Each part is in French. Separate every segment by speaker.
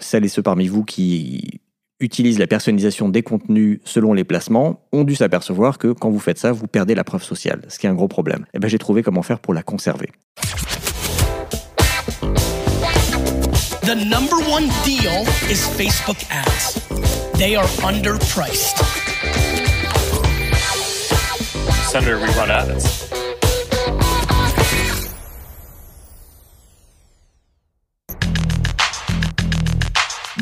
Speaker 1: celles et ceux parmi vous qui utilisent la personnalisation des contenus selon les placements ont dû s'apercevoir que quand vous faites ça, vous perdez la preuve sociale, ce qui est un gros problème. Et ben j'ai trouvé comment faire pour la conserver.
Speaker 2: The number one deal is Facebook ads. They are underpriced.
Speaker 3: Senator, we run ads.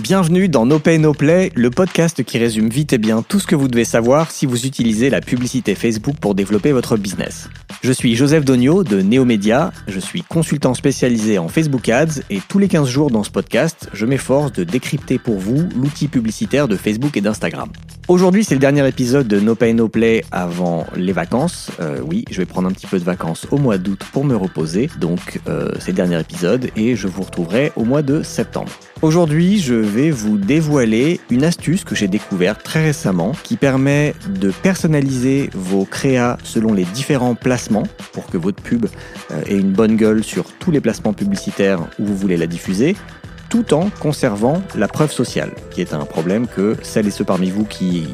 Speaker 1: Bienvenue dans No Pay No Play, le podcast qui résume vite et bien tout ce que vous devez savoir si vous utilisez la publicité Facebook pour développer votre business. Je suis Joseph Dogno de Neomédia, je suis consultant spécialisé en Facebook Ads et tous les 15 jours dans ce podcast, je m'efforce de décrypter pour vous l'outil publicitaire de Facebook et d'Instagram. Aujourd'hui, c'est le dernier épisode de No Pay No Play avant les vacances. Euh, oui, je vais prendre un petit peu de vacances au mois d'août pour me reposer. Donc, euh, c'est le dernier épisode et je vous retrouverai au mois de septembre. Aujourd'hui, je vais vous dévoiler une astuce que j'ai découverte très récemment qui permet de personnaliser vos créas selon les différents placements pour que votre pub euh, ait une bonne gueule sur tous les placements publicitaires où vous voulez la diffuser tout en conservant la preuve sociale, qui est un problème que celles et ceux parmi vous qui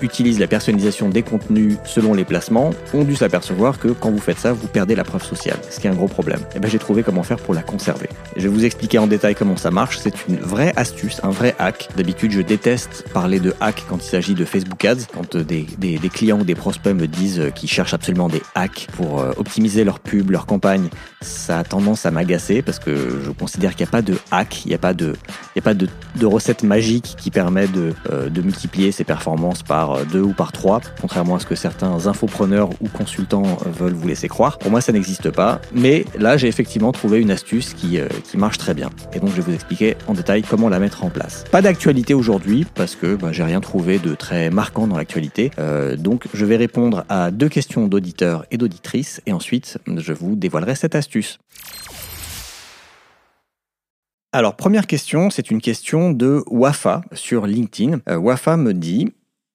Speaker 1: utilisent la personnalisation des contenus selon les placements ont dû s'apercevoir que quand vous faites ça, vous perdez la preuve sociale, ce qui est un gros problème. Et ben j'ai trouvé comment faire pour la conserver. Je vais vous expliquer en détail comment ça marche. C'est une vraie astuce, un vrai hack. D'habitude, je déteste parler de hack quand il s'agit de Facebook Ads, quand euh, des, des, des, clients ou des prospects me disent euh, qu'ils cherchent absolument des hacks pour euh, optimiser leur pub, leur campagne. Ça a tendance à m'agacer parce que je considère qu'il n'y a pas de hack, il n'y a pas de, il y a pas de, de recette magique qui permet de, de multiplier ses performances par deux ou par trois, contrairement à ce que certains infopreneurs ou consultants veulent vous laisser croire. Pour moi, ça n'existe pas, mais là, j'ai effectivement trouvé une astuce qui, qui marche très bien. Et donc, je vais vous expliquer en détail comment la mettre en place. Pas d'actualité aujourd'hui, parce que bah, j'ai rien trouvé de très marquant dans l'actualité. Euh, donc, je vais répondre à deux questions d'auditeurs et d'auditrices, et ensuite, je vous dévoilerai cette astuce. Alors, première question, c'est une question de Wafa sur LinkedIn. Euh, Wafa me dit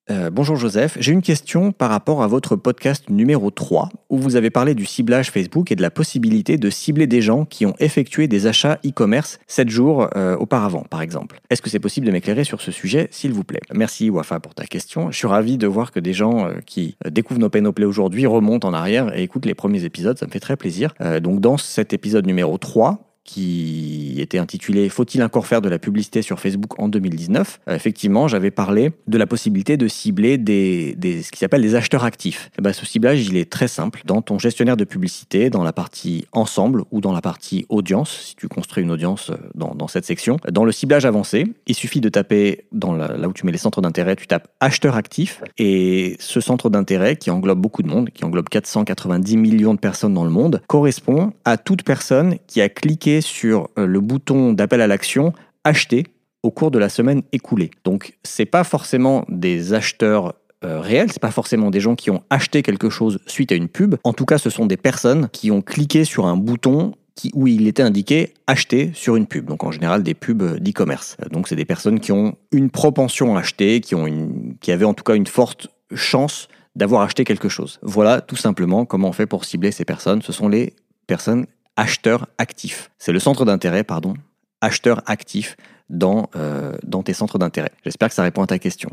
Speaker 1: euh, bonjour Joseph, j'ai une question par rapport à votre podcast numéro 3 où vous avez parlé du ciblage Facebook et de la possibilité de cibler des gens qui ont effectué des achats e-commerce 7 jours euh, auparavant par exemple. Est-ce que c'est possible de m'éclairer sur ce sujet s'il vous plaît? Merci Wafa pour ta question. Je suis ravi de voir que des gens euh, qui découvrent nos Play aujourd'hui remontent en arrière et écoutent les premiers épisodes, ça me fait très plaisir. donc dans cet épisode numéro 3, qui était intitulé Faut-il encore faire de la publicité sur Facebook en 2019 euh, Effectivement, j'avais parlé de la possibilité de cibler des, ce qui s'appelle des acheteurs actifs. Et eh ben, ce ciblage, il est très simple. Dans ton gestionnaire de publicité, dans la partie ensemble ou dans la partie audience, si tu construis une audience euh, dans, dans cette section, dans le ciblage avancé, il suffit de taper dans là où tu mets les centres d'intérêt, tu tapes acheteur actif et ce centre d'intérêt qui englobe beaucoup de monde, qui englobe 490 millions de personnes dans le monde, correspond à toute personne qui a cliqué sur euh, le bouton d'appel à l'action acheter au cours de la semaine écoulée. Donc c'est pas forcément des acheteurs euh, réels, c'est pas forcément des gens qui ont acheté quelque chose suite à une pub. En tout cas, ce sont des personnes qui ont cliqué sur un bouton qui, où il était indiqué acheter sur une pub. Donc en général des pubs d'e-commerce. Donc c'est des personnes qui ont une propension à acheter, qui ont une, qui avaient en tout cas une forte chance d'avoir acheté quelque chose. Voilà tout simplement comment on fait pour cibler ces personnes. Ce sont les personnes acheteur actif. C'est le centre d'intérêt, pardon, acheteur actif dans, euh, dans tes centres d'intérêt. J'espère que ça répond à ta question.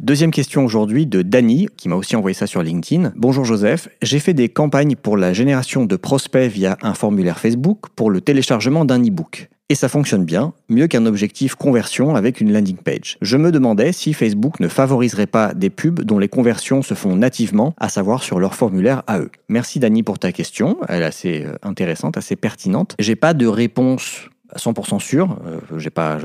Speaker 1: Deuxième question aujourd'hui de Dany, qui m'a aussi envoyé ça sur LinkedIn. Bonjour Joseph, j'ai fait des campagnes pour la génération de prospects via un formulaire Facebook pour le téléchargement d'un e-book et ça fonctionne bien, mieux qu'un objectif conversion avec une landing page. Je me demandais si Facebook ne favoriserait pas des pubs dont les conversions se font nativement, à savoir sur leur formulaire à eux. Merci Dani pour ta question, elle est assez euh, intéressante, assez pertinente. J'ai pas de réponse 100% sûr. Euh, j'ai pas,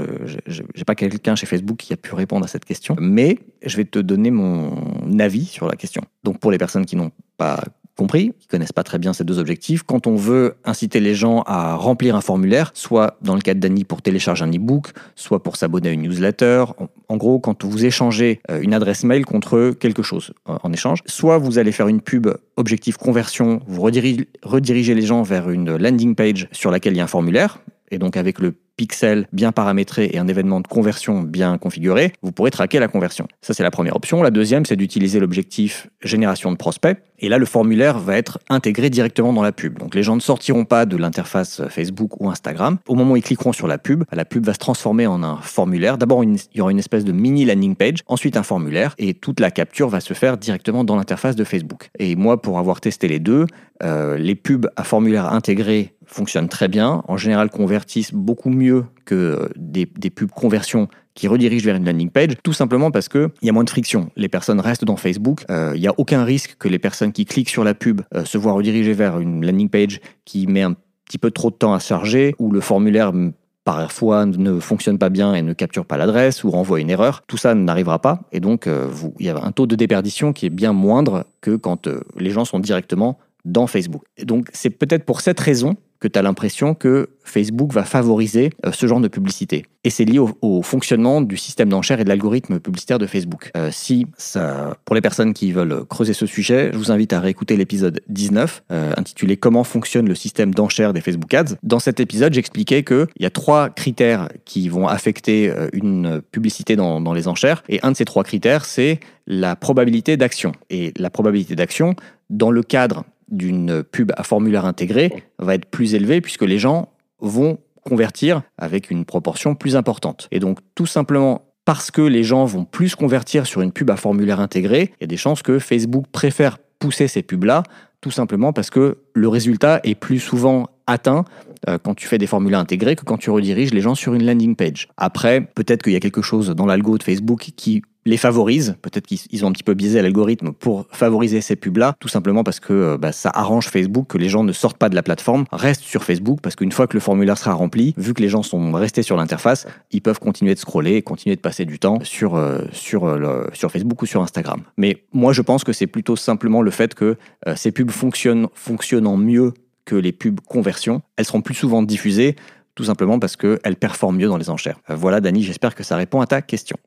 Speaker 1: j'ai pas quelqu'un chez Facebook qui a pu répondre à cette question, mais je vais te donner mon avis sur la question. Donc pour les personnes qui n'ont pas compris, qui connaissent pas très bien ces deux objectifs. Quand on veut inciter les gens à remplir un formulaire, soit dans le cas d'Annie pour télécharger un e-book, soit pour s'abonner à une newsletter, en gros, quand vous échangez euh, une adresse mail contre quelque chose en échange, soit vous allez faire une pub objectif conversion, vous redirigez les gens vers une landing page sur laquelle il y a un formulaire, et donc avec le pixels bien paramétrés et un événement de conversion bien configuré, vous pourrez traquer la conversion. Ça, c'est la première option. La deuxième, c'est d'utiliser l'objectif génération de prospects. Et là, le formulaire va être intégré directement dans la pub. Donc les gens ne sortiront pas de l'interface Facebook ou Instagram. Au moment où ils cliqueront sur la pub, la pub va se transformer en un formulaire. D'abord, il y aura une espèce de mini landing page, ensuite un formulaire, et toute la capture va se faire directement dans l'interface de Facebook. Et moi, pour avoir testé les deux, euh, les pubs à formulaire intégré fonctionnent très bien, en général convertissent beaucoup mieux que des, pubs conversion qui redirigent vers une landing page, tout simplement parce qu'il y a moins de friction. Les personnes restent dans Facebook, euh, il n'y a aucun risque que les personnes qui cliquent sur la pub euh, se voient rediriger vers une landing page qui met un petit peu trop de temps à charger, ou le formulaire parfois ne fonctionne pas bien et ne capture pas l'adresse ou renvoie une erreur. Tout ça n'arrivera pas et donc il y a un taux de déperdition qui est bien moindre que quand les gens sont directement dans Facebook. donc c'est peut-être pour cette raison que tu as l'impression que Facebook va favoriser euh, ce genre de publicité. Et c'est lié au, fonctionnement du système d'enchères et de l'algorithme publicitaire de Facebook. Euh, si ça, pour les personnes qui veulent creuser ce sujet, je vous invite à réécouter l'épisode 19 euh, intitulé Comment fonctionne le système d'enchères des Facebook Ads. Dans cet épisode, j'expliquais qu'il y a trois critères qui vont affecter une publicité dans les enchères. Et un de ces trois critères, c'est la probabilité d'action. Et la probabilité d'action, dans le cadre d'une pub à formulaire intégré va être plus élevé puisque les gens vont convertir avec une proportion plus importante. Et donc tout simplement parce que les gens vont plus convertir sur une pub à formulaire intégré, il y a des chances que Facebook préfère pousser ces pubs-là, tout simplement parce que le résultat est plus souvent atteint euh, quand tu fais des formulaires intégrés que quand tu rediriges les gens sur une landing page. Après, peut-être qu'il y a quelque chose dans l'algo de Facebook qui les favorise. Peut-être qu'ils ont un petit peu biaisé l'algorithme pour favoriser ces pubs-là, tout simplement parce que euh, bah, ça arrange Facebook que les gens ne sortent pas de la plateforme, restent sur Facebook, parce qu'une fois que le formulaire sera rempli, vu que les gens sont restés sur l'interface, ils peuvent continuer de scroller et continuer de passer du temps sur, euh, sur Facebook ou sur Instagram. Mais moi, je pense que c'est plutôt simplement le fait que ces pubs fonctionnent, fonctionnant mieux que les pubs conversion, elles seront plus souvent diffusées tout simplement parce qu'elles performent mieux dans les enchères. Euh, voilà Dani, j'espère que ça répond à ta question.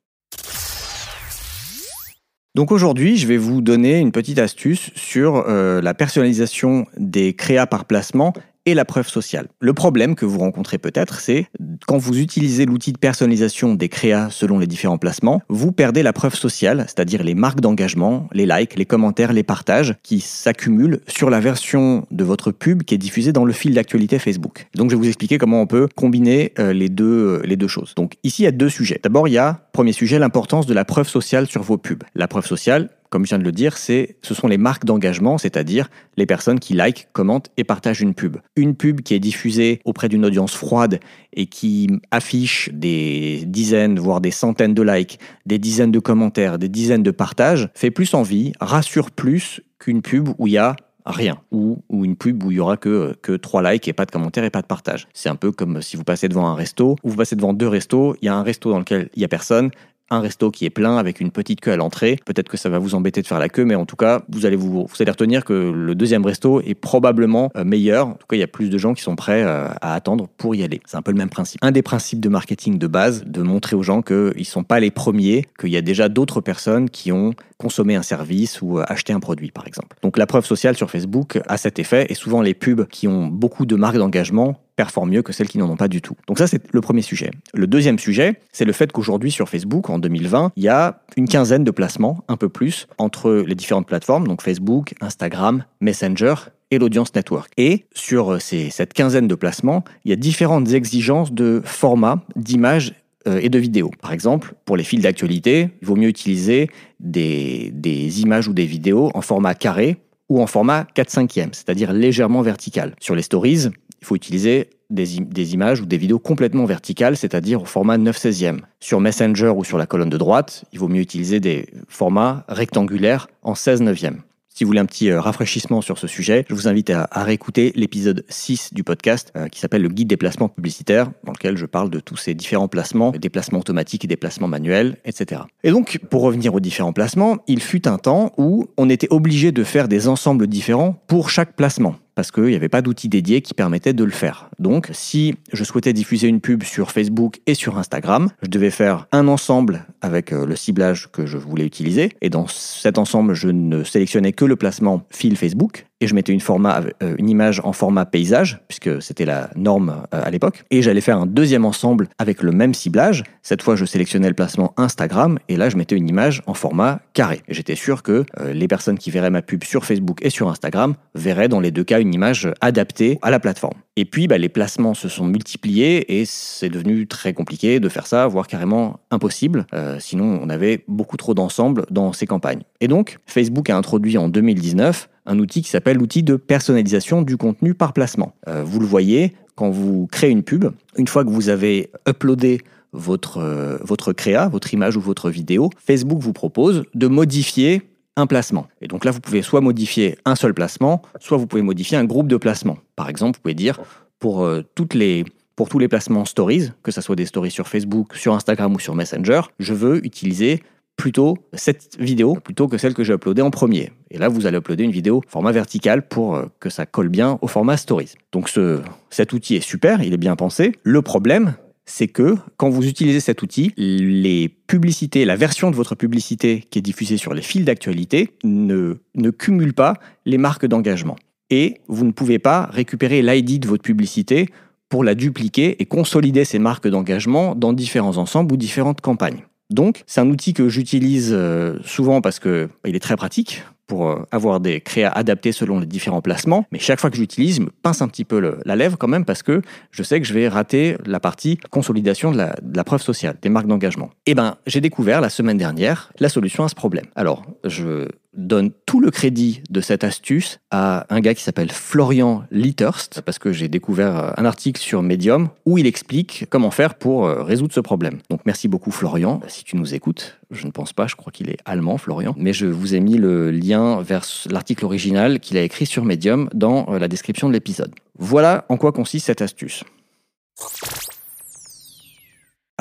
Speaker 1: Donc aujourd'hui, je vais vous donner une petite astuce sur euh, la personnalisation des créas par placement et la preuve sociale. Le problème que vous rencontrez peut-être, c'est quand vous utilisez l'outil de personnalisation des créas selon les différents placements, vous perdez la preuve sociale, c'est-à-dire les marques d'engagement, les likes, les commentaires, les partages qui s'accumulent sur la version de votre pub qui est diffusée dans le fil d'actualité Facebook. Donc je vais vous expliquer comment on peut combiner euh, les, deux, euh, les deux choses. Donc ici, il y a deux sujets. D'abord, il y a, premier sujet, l'importance de la preuve sociale sur vos pubs. La preuve sociale, comme je viens de le dire, ce sont les marques d'engagement, c'est-à-dire les personnes qui likent, commentent et partagent une pub. Une pub qui est diffusée auprès d'une audience froide et qui affiche des dizaines, voire des centaines de likes, des dizaines de commentaires, des dizaines de partages, fait plus envie, rassure plus qu'une pub où il y a rien, ou, ou, une pub où il y aura que, que 3 likes et pas de commentaires et pas de partage. C'est un peu comme si vous passez devant un resto, ou vous passez devant deux restos, il y a un resto dans lequel il y a personne, un resto qui est plein avec une petite queue à l'entrée. Peut-être que ça va vous embêter de faire la queue, mais en tout cas, vous allez vous, allez retenir que le deuxième resto est probablement euh, meilleur. En tout cas, il y a plus de gens qui sont prêts euh, à attendre pour y aller. C'est un peu le même principe. Un des principes de marketing de base, de montrer aux gens qu'ils ne sont pas les premiers, qu'il y a déjà d'autres personnes qui ont consommé un service ou euh, acheté un produit, par exemple. Donc la preuve sociale sur Facebook a cet effet, et souvent les pubs qui ont beaucoup de marques d'engagement performent mieux que celles qui n'en ont pas du tout. Donc ça, c'est le premier sujet. Le deuxième sujet, c'est le fait qu'aujourd'hui sur Facebook, en 2020, il y a une quinzaine de placements, un peu plus, entre les différentes plateformes, donc Facebook, Instagram, Messenger et l'audience network. Et sur ces, cette quinzaine de placements, il y a différentes exigences de format, d'image euh, et de vidéos. Par exemple, pour les fils d'actualité, il vaut mieux utiliser des, images ou des vidéos en format carré ou en format 4 5 e c'est-à-dire légèrement vertical. Sur les stories, il faut utiliser des, images ou des vidéos complètement verticales, c'est-à-dire au format 9 16e. Sur Messenger ou sur la colonne de droite, il vaut mieux utiliser des formats rectangulaires en 16 neuvième. Si vous voulez un petit euh, rafraîchissement sur ce sujet, je vous invite à, réécouter l'épisode 6 du podcast euh, qui s'appelle le guide des placements publicitaires, dans lequel je parle de tous ces différents placements, des placements automatiques et des placements manuels, etc. Et donc, pour revenir aux différents placements, il fut un temps où on était obligé de faire des ensembles différents pour chaque placement parce qu'il n'y avait pas d'outil dédié qui permettait de le faire. Donc, si je souhaitais diffuser une pub sur Facebook et sur Instagram, je devais faire un ensemble avec euh, le ciblage que je voulais utiliser. Et dans cet ensemble, je ne sélectionnais que le placement fil Facebook et je mettais euh, une image en format paysage, puisque c'était la norme euh, à l'époque. Et j'allais faire un deuxième ensemble avec le même ciblage. Cette fois, je sélectionnais le placement Instagram, et là, je mettais une image en format carré. Et j'étais sûr que euh, les personnes qui verraient ma pub sur Facebook et sur Instagram verraient dans les deux cas une image adaptée à la plateforme. Et puis, bah, les placements se sont multipliés et c'est devenu très compliqué de faire ça, voire carrément impossible. sinon, on avait beaucoup trop d'ensemble dans ces campagnes. Et donc, Facebook a introduit en 2019 un outil qui s'appelle l'outil de personnalisation du contenu par placement. Euh, vous le voyez, quand vous créez une pub, une fois que vous avez uploadé votre, euh, votre créa, votre image ou votre vidéo, Facebook vous propose de modifier un placement. Et donc là, vous pouvez soit modifier un seul placement, soit vous pouvez modifier un groupe de placements. Par exemple, vous pouvez dire pour, euh, les, pour tous les placements stories, que ce soit des stories sur Facebook, sur Instagram ou sur Messenger, je veux utiliser plutôt cette vidéo plutôt que celle que j'ai uploadée en premier. Et là, vous allez uploader une vidéo format vertical pour euh, que ça colle bien au format Stories. Donc ce, cet outil est super, il est bien pensé. Le problème, c'est que quand vous utilisez cet outil, les publicités, la version de votre publicité qui est diffusée sur les fils d'actualité ne, ne cumule pas les marques d'engagement. Et vous ne pouvez pas récupérer l'ID de votre publicité pour la dupliquer et consolider ces marques d'engagement dans différents ensembles ou différentes campagnes. Donc, c'est un outil que j'utilise euh, souvent parce qu'il bah, est très pratique pour euh, avoir des créas adaptés selon les différents placements. Mais chaque fois que j'utilise, je me pince un petit peu la lèvre quand même parce que je sais que je vais rater la partie consolidation de la, preuve sociale, des marques d'engagement. Eh ben, j'ai découvert la semaine dernière la solution à ce problème. Alors, je donne tout le crédit de cette astuce à un gars qui s'appelle Florian Litterst, parce que j'ai découvert euh, un article sur Medium où il explique comment faire pour euh, résoudre ce problème. Donc merci beaucoup Florian, si tu nous écoutes, je ne pense pas, je crois qu'il est allemand, Florian. Mais je vous ai mis le lien vers l'article original qu'il a écrit sur Medium dans euh, la description de l'épisode. Voilà en quoi consiste cette astuce.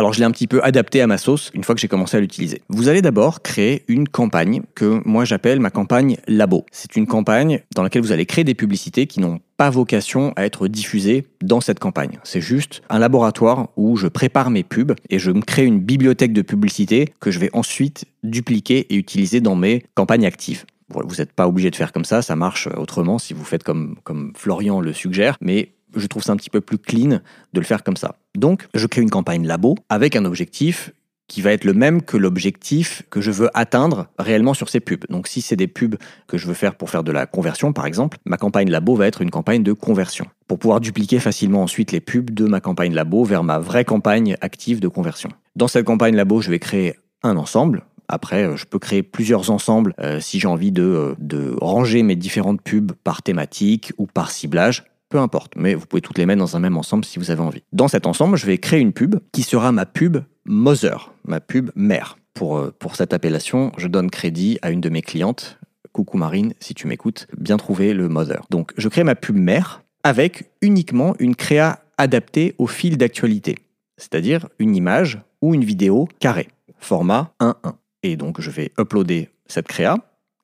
Speaker 1: Alors je l'ai un petit peu adapté à ma sauce une fois que j'ai commencé à l'utiliser. Vous allez d'abord créer une campagne que moi j'appelle ma campagne labo. C'est une campagne dans laquelle vous allez créer des publicités qui n'ont pas vocation à être diffusées dans cette campagne. C'est juste un laboratoire où je prépare mes pubs et je me crée une bibliothèque de publicités que je vais ensuite dupliquer et utiliser dans mes campagnes actives. Vous n'êtes pas obligé de faire comme ça, ça marche autrement si vous faites comme, comme Florian le suggère, mais je trouve ça un petit peu plus clean de le faire comme ça. Donc, je crée une campagne labo avec un objectif qui va être le même que l'objectif que je veux atteindre réellement sur ces pubs. Donc si c'est des pubs que je veux faire pour faire de la conversion par exemple, ma campagne labo va être une campagne de conversion pour pouvoir dupliquer facilement ensuite les pubs de ma campagne labo vers ma vraie campagne active de conversion. Dans cette campagne labo, je vais créer un ensemble, après, je peux créer plusieurs ensembles euh, si j'ai envie de, euh, de, ranger mes différentes pubs par thématique ou par ciblage peu importe, mais vous pouvez toutes les mettre dans un même ensemble si vous avez envie. Dans cet ensemble, je vais créer une pub qui sera ma pub Mother, ma pub mère. Pour, euh, pour cette appellation, je donne crédit à une de mes clientes. Coucou Marine, si tu m'écoutes, bien trouvé le Mother. Donc, je crée ma pub mère avec uniquement une créa adaptée au fil d'actualité, c'est-à-dire une image ou une vidéo carrée, format 1.1. Et donc, je vais uploader cette créa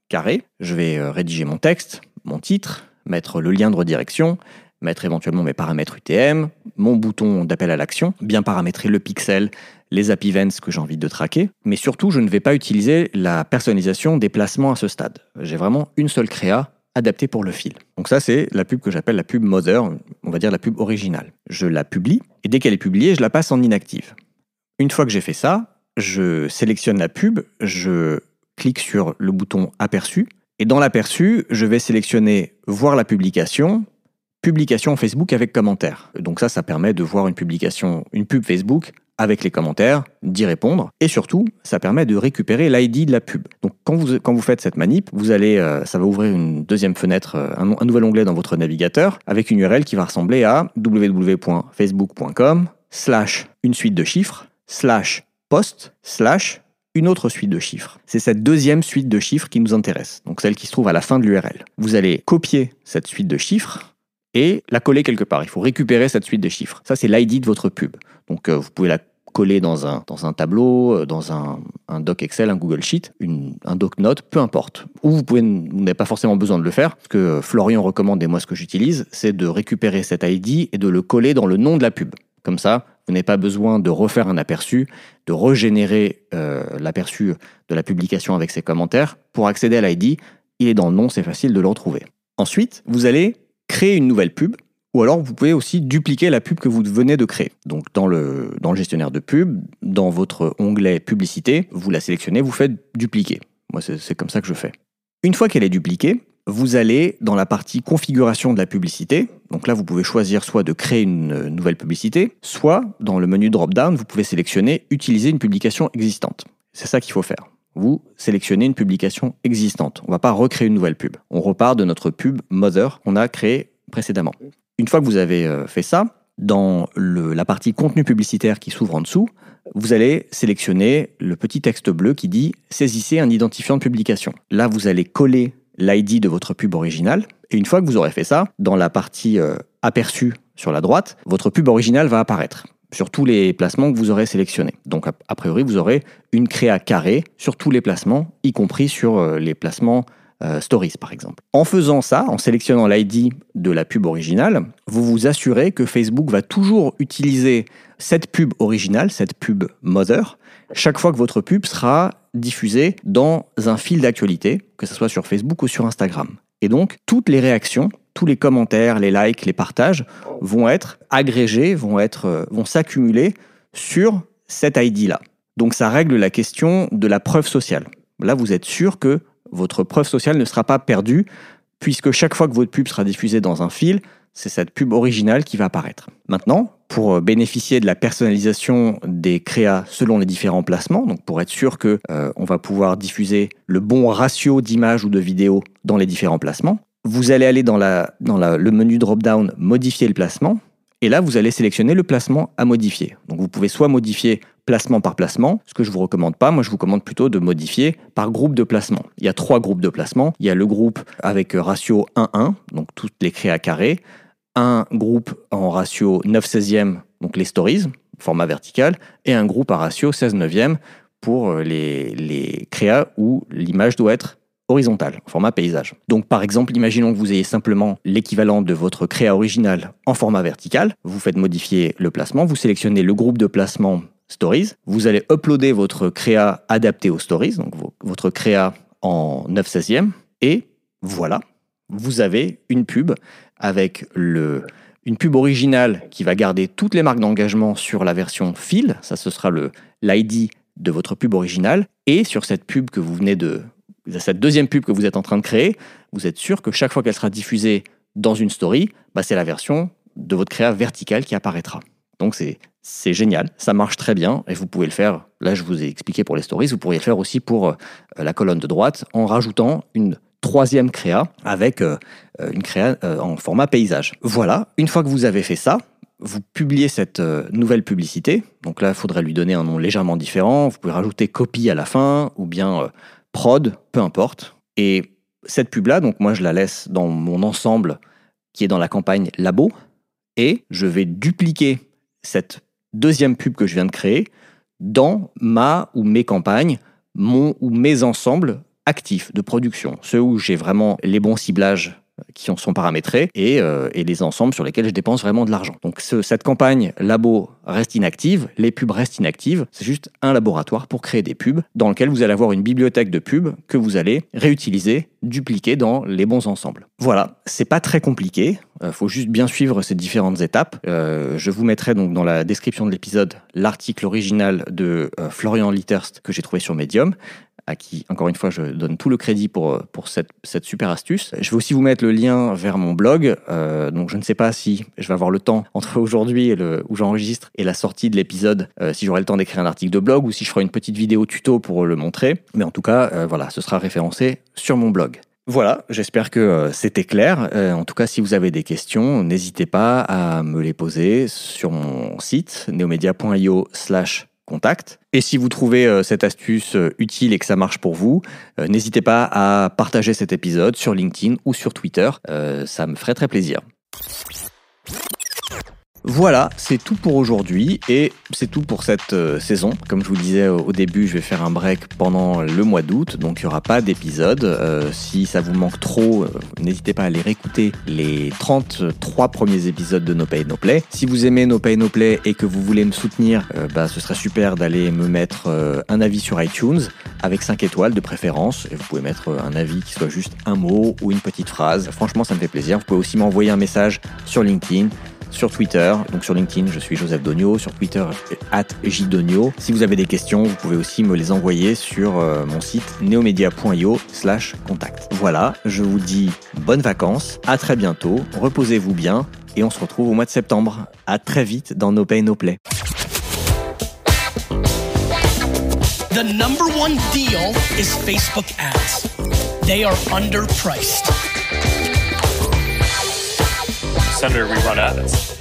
Speaker 1: carrée, je vais euh, rédiger mon texte, mon titre, mettre le lien de redirection, mettre éventuellement mes paramètres UTM, mon bouton d'appel à l'action, bien paramétrer le pixel, les app events que j'ai envie de traquer, mais surtout je ne vais pas utiliser la personnalisation des placements à ce stade. J'ai vraiment une seule créa adaptée pour le fil. Donc ça c'est la pub que j'appelle la pub mother, on va dire la pub originale. Je la publie et dès qu'elle est publiée, je la passe en inactive. Une fois que j'ai fait ça, je sélectionne la pub, je clique sur le bouton aperçu et dans l'aperçu, je vais sélectionner voir la publication, publication Facebook avec commentaires. Donc ça, ça permet de voir une publication, une pub Facebook avec les commentaires, d'y répondre, et surtout, ça permet de récupérer l'ID de la pub. Donc quand vous, quand vous faites cette manip, vous allez, euh, ça va ouvrir une deuxième fenêtre, euh, un, un, nouvel onglet dans votre navigateur, avec une URL qui va ressembler à www.facebook.com slash une suite de chiffres, slash post, slash une autre suite de chiffres. C'est cette deuxième suite de chiffres qui nous intéresse, donc celle qui se trouve à la fin de l'URL. Vous allez copier cette suite de chiffres et la coller quelque part. Il faut récupérer cette suite de chiffres. Ça, c'est l'ID de votre pub. Donc, euh, vous pouvez la coller dans un, dans un tableau, euh, dans un, doc Excel, un Google Sheet, un doc note, peu importe. Ou vous pouvez, vous n'avez pas forcément besoin de le faire. Ce que Florian recommande et moi ce que j'utilise, c'est de récupérer cet ID et de le coller dans le nom de la pub. Comme ça, Vous n'avez pas besoin de refaire un aperçu, de régénérer euh, l'aperçu de la publication avec ses commentaires. Pour accéder à l'ID, il est dans le nom, c'est facile de le retrouver. Ensuite, vous allez créer une nouvelle pub ou alors vous pouvez aussi dupliquer la pub que vous venez de créer. Donc dans le, dans le gestionnaire de pub, dans votre onglet publicité, vous la sélectionnez, vous faites dupliquer. Moi c'est comme ça que je fais. Une fois qu'elle est dupliquée, vous allez dans la partie configuration de la publicité. Donc là, vous pouvez choisir soit de créer une nouvelle publicité, soit dans le menu drop-down, vous pouvez sélectionner utiliser une publication existante. C'est ça qu'il faut faire. Vous sélectionnez une publication existante. On ne va pas recréer une nouvelle pub. On repart de notre pub Mother qu'on a créée précédemment. Une fois que vous avez euh, fait ça, dans la partie contenu publicitaire qui s'ouvre en dessous, vous allez sélectionner le petit texte bleu qui dit Saisissez un identifiant de publication. Là, vous allez coller l'ID de votre pub originale. Et une fois que vous aurez fait ça, dans la partie euh, aperçu sur la droite, votre pub originale va apparaître sur tous les placements que vous aurez sélectionnés. Donc a priori, vous aurez une créa carrée sur tous les placements, y compris sur euh, les placements euh, Stories par exemple. En faisant ça, en sélectionnant l'ID de la pub originale, vous vous assurez que Facebook va toujours utiliser cette pub originale, cette pub Mother, chaque fois que votre pub sera diffusée dans un fil d'actualité, que ce soit sur Facebook ou sur Instagram. Et donc, toutes les réactions, tous les commentaires, les likes, les partages vont être agrégés, vont, être, euh, vont s'accumuler sur cette ID-là. Donc ça règle la question de la preuve sociale. Là, vous êtes sûr que votre preuve sociale ne sera pas perdue, puisque chaque fois que votre pub sera diffusée dans un fil, c'est cette pub originale qui va apparaître. Maintenant, pour euh, bénéficier de la personnalisation des créas selon les différents placements, donc pour être sûr que euh, on va pouvoir diffuser le bon ratio d'images ou de vidéos dans les différents placements, vous allez aller dans, le menu drop-down modifier le placement et là vous allez sélectionner le placement à modifier. Donc vous pouvez soit modifier placement par placement, ce que je vous recommande pas. Moi, je vous recommande plutôt de modifier par groupe de placement. Il y a trois groupes de placement. Il y a le groupe avec ratio 1-1, donc toutes les créas carrés un groupe en ratio 9 16e, donc les stories, format vertical, et un groupe à ratio 16 neuvième pour euh, les, les créas où l'image doit être horizontale, format paysage. Donc par exemple, imaginons que vous ayez simplement l'équivalent de votre créa original en format vertical, vous faites modifier le placement, vous sélectionnez le groupe de placement Stories, vous allez uploader votre créa adapté aux Stories, donc votre créa en 9 16e, et voilà, vous avez une pub avec le, une pub originale qui va garder toutes les marques d'engagement sur la version fil, ça ce sera le l'ID de votre pub originale, et sur cette pub que vous venez de, cette deuxième pub que vous êtes en train de créer, vous êtes sûr que chaque fois qu'elle sera diffusée dans une story, bah, c'est la version de votre créa verticale qui apparaîtra. Donc c'est c'est génial, ça marche très bien et vous pouvez le faire. Là, je vous ai expliqué pour les stories, vous pourriez le faire aussi pour euh, la colonne de droite en rajoutant une troisième créa avec euh, euh, une créa euh, en format paysage. Voilà, une fois que vous avez fait ça, vous publiez cette nouvelle publicité. Donc là, il faudrait lui donner un nom légèrement différent. Vous pouvez rajouter copie à la fin ou bien prod, peu importe. Et cette pub-là, donc moi je la laisse dans mon ensemble qui est dans la campagne Labo et je vais dupliquer cette deuxième pub que je viens de créer dans ma ou mes campagnes, mon ou mes ensembles actifs de production, ceux où j'ai vraiment les bons ciblages qui sont paramétrés et, euh, les ensembles sur lesquels je dépense vraiment de l'argent. Donc cette campagne labo reste inactive, les pubs restent inactives, c'est juste un laboratoire pour créer des pubs dans lequel vous allez avoir une bibliothèque de pubs que vous allez réutiliser, dupliquer dans les bons ensembles. Voilà, c'est pas très compliqué, il euh, faut juste bien suivre ces différentes étapes. Euh, je vous mettrai donc dans la description de l'épisode l'article original de Florian Litterst que j'ai trouvé sur Medium à qui, encore une fois, je donne tout le crédit pour, euh, pour cette, cette super astuce. Je vais aussi vous mettre le lien vers mon blog. Euh, donc, je ne sais pas si je vais avoir le temps entre aujourd'hui où j'enregistre et la sortie de l'épisode, euh, si j'aurai le temps d'écrire un article de blog ou si je ferai une petite vidéo tuto pour le montrer. Mais en tout cas, voilà, ce sera référencé sur mon blog. Voilà, j'espère que c'était clair. en tout cas, si vous avez des questions, n'hésitez pas à me les poser sur mon site neomedia.io contact. Et si vous trouvez euh, cette astuce euh, utile et que ça marche pour vous, euh, n'hésitez pas à partager cet épisode sur LinkedIn ou sur Twitter. ça me ferait très plaisir. Voilà, c'est tout pour aujourd'hui et c'est tout pour cette euh, saison. Comme je vous disais au début, je vais faire un break pendant le mois d'août, donc il n'y aura pas d'épisode. Euh, si ça vous manque trop, euh, n'hésitez pas à aller réécouter les 33 premiers épisodes de No Pay No Play. Si vous aimez No Pay No Play et que vous voulez me soutenir, bah, ce serait super d'aller me mettre un avis sur iTunes avec 5 étoiles de préférence. Et vous pouvez mettre un avis qui soit juste un mot ou une petite phrase. Franchement, ça me fait plaisir. Vous pouvez aussi m'envoyer un message sur LinkedIn sur Twitter. Donc sur LinkedIn, je suis Joseph Donio. Sur Twitter, at jdonio. Si vous avez des questions, vous pouvez aussi me les envoyer sur euh, mon site neomedia.io slash contact. Voilà, je vous dis bonnes vacances, à très bientôt, reposez-vous bien et on se retrouve au mois de septembre. À très vite dans No Pay No Play.
Speaker 2: The number one deal is Facebook ads. They are underpriced.
Speaker 3: Senator, we run ads.